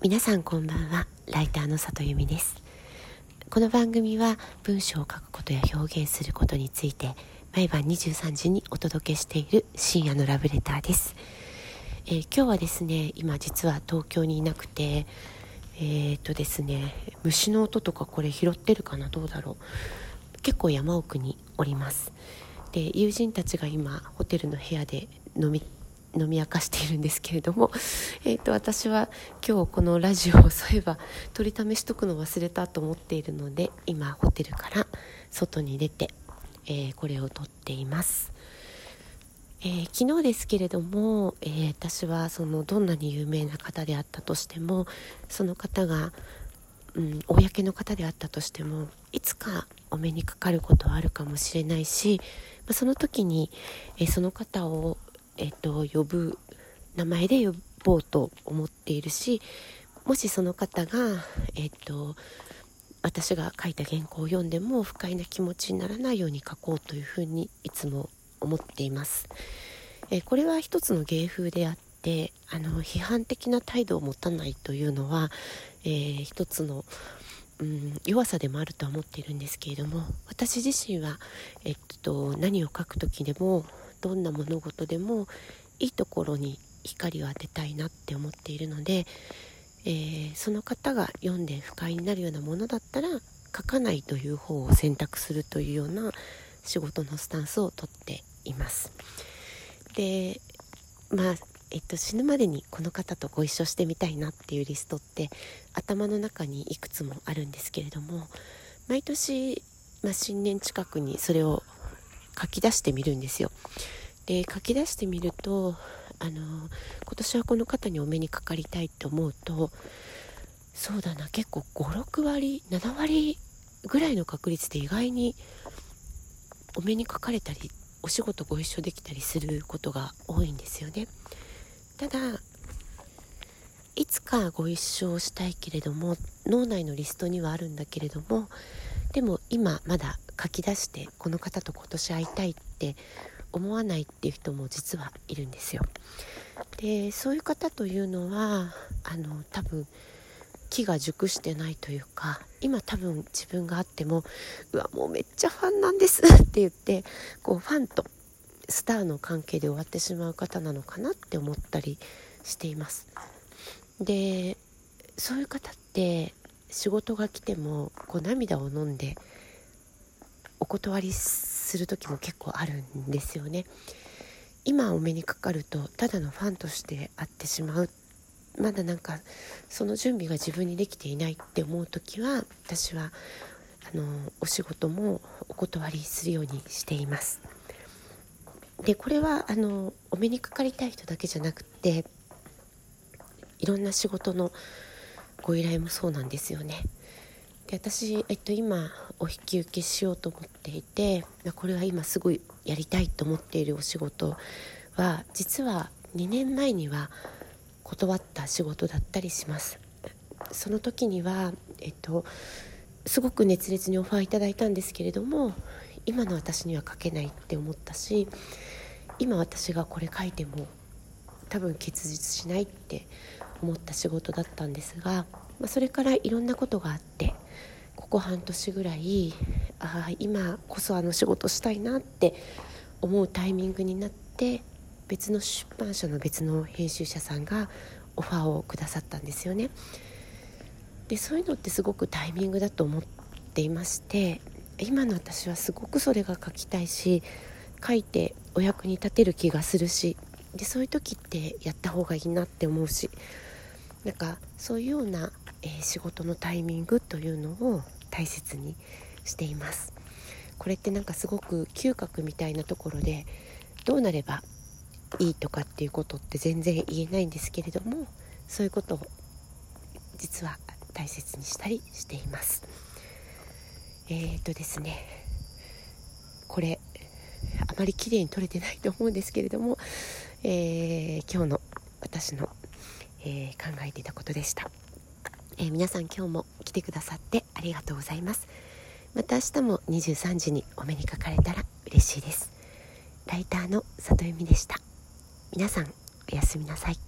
皆さんこんばんは。ライターの里由美です。この番組は文章を書くことや表現することについて毎晩23時にお届けしている深夜のラブレターです、えー、今日はですね今実は東京にいなくてえー、っとですね虫の音とかこれ拾ってるかな？どうだろう？結構山奥におります。で友人たちが今ホテルの部屋で飲み飲み明かしているんですけれども、えーと、私は今日このラジオをそういえば取り試しとくの忘れたと思っているので今ホテルから外に出て、えー、これを撮っています、えー、昨日ですけれども、えー、私はそのどんなに有名な方であったとしてもその方が、うん、公の方であったとしてもいつかお目にかかることはあるかもしれないし、まあ、その時に、えその方をえっと、呼ぶ名前で呼ぼうと思っているしもしその方が、えっと、私が書いた原稿を読んでも不快な気持ちにならないように書こうというふうにいつも思っています。えこれは一つの芸風であってあの批判的な態度を持たないというのは、えー、一つの、うん、弱さでもあるとは思っているんですけれども私自身は、えっと、何を書く時でもどんな物事でもいいところに光を当てたいなって思っているので、えー、その方が読んで不快になるようなものだったら書かないという方を選択するというような仕事のスタンスをとっています。でまあえっと、死ぬまでにこの方とご一緒してみたいなっていうリストって頭の中にいくつもあるんですけれども毎年、まあ、新年近くにそれを書き出してみるんですよ。で書き出してみるとあの今年はこの方にお目にかかりたいって思うとそうだな結構56割7割ぐらいの確率で意外にお目にかかれたりお仕事ご一緒できたりすることが多いんですよね。ただいつかご一緒したいけれども脳内のリストにはあるんだけれどもでも今まだ書き出してこの方と今年会いたいって思わないっていう人も実はいるんですよ。でそういう方というのはあの多分木が熟してないというか今多分自分があってもうわもうめっちゃファンなんですって言ってこうファンとスターの関係で終わってしまう方なのかなって思ったりしています。でそういう方って仕事が来てもこう涙を飲んでお断りする時も結構あるんですよね。今お目にかかるとただのファンとして会ってしまう。まだなんかその準備が自分にできていないって思う時は私はあのお仕事もお断りするようにしています。でこれはあのお目にかかりたい人だけじゃなくていろんな仕事のご依頼もそうなんですよね。で私、えっと、今お引き受けしようと思っていてこれは今すごいやりたいと思っているお仕事は実は2年前には断った仕事だったりします。その時には、えっと、すごく熱烈にオファーいただいたんですけれども今の私には書けないって思ったし今私がこれ書いても多分結実しないって思った仕事だったんですが、まあ、それからいろんなことがあってここ半年ぐらいあ今こそあの仕事したいなって思うタイミングになって別の出版社の別の編集者さんがオファーをくださったんですよね。でそういうのってすごくタイミングだと思っていまして今の私はすごくそれが書きたいし書いてお役に立てる気がするしでそういう時ってやった方がいいなって思うしなんかそういうような、えー、仕事のタイミングというのを大切にしています。これってなんかすごく嗅覚みたいなところでどうなればいいとかっていうことって全然言えないんですけれどもそういうことを実は大切にしたりしています。えー、っとですねこれあまり綺麗に撮れてないと思うんですけれども、えー、今日の私のえー、考えていたことでした、えー、皆さん今日も来てくださってありがとうございます。また明日も23時にお目にかかれたら嬉しいです。ライターの里由美でした。皆さんおやすみなさい。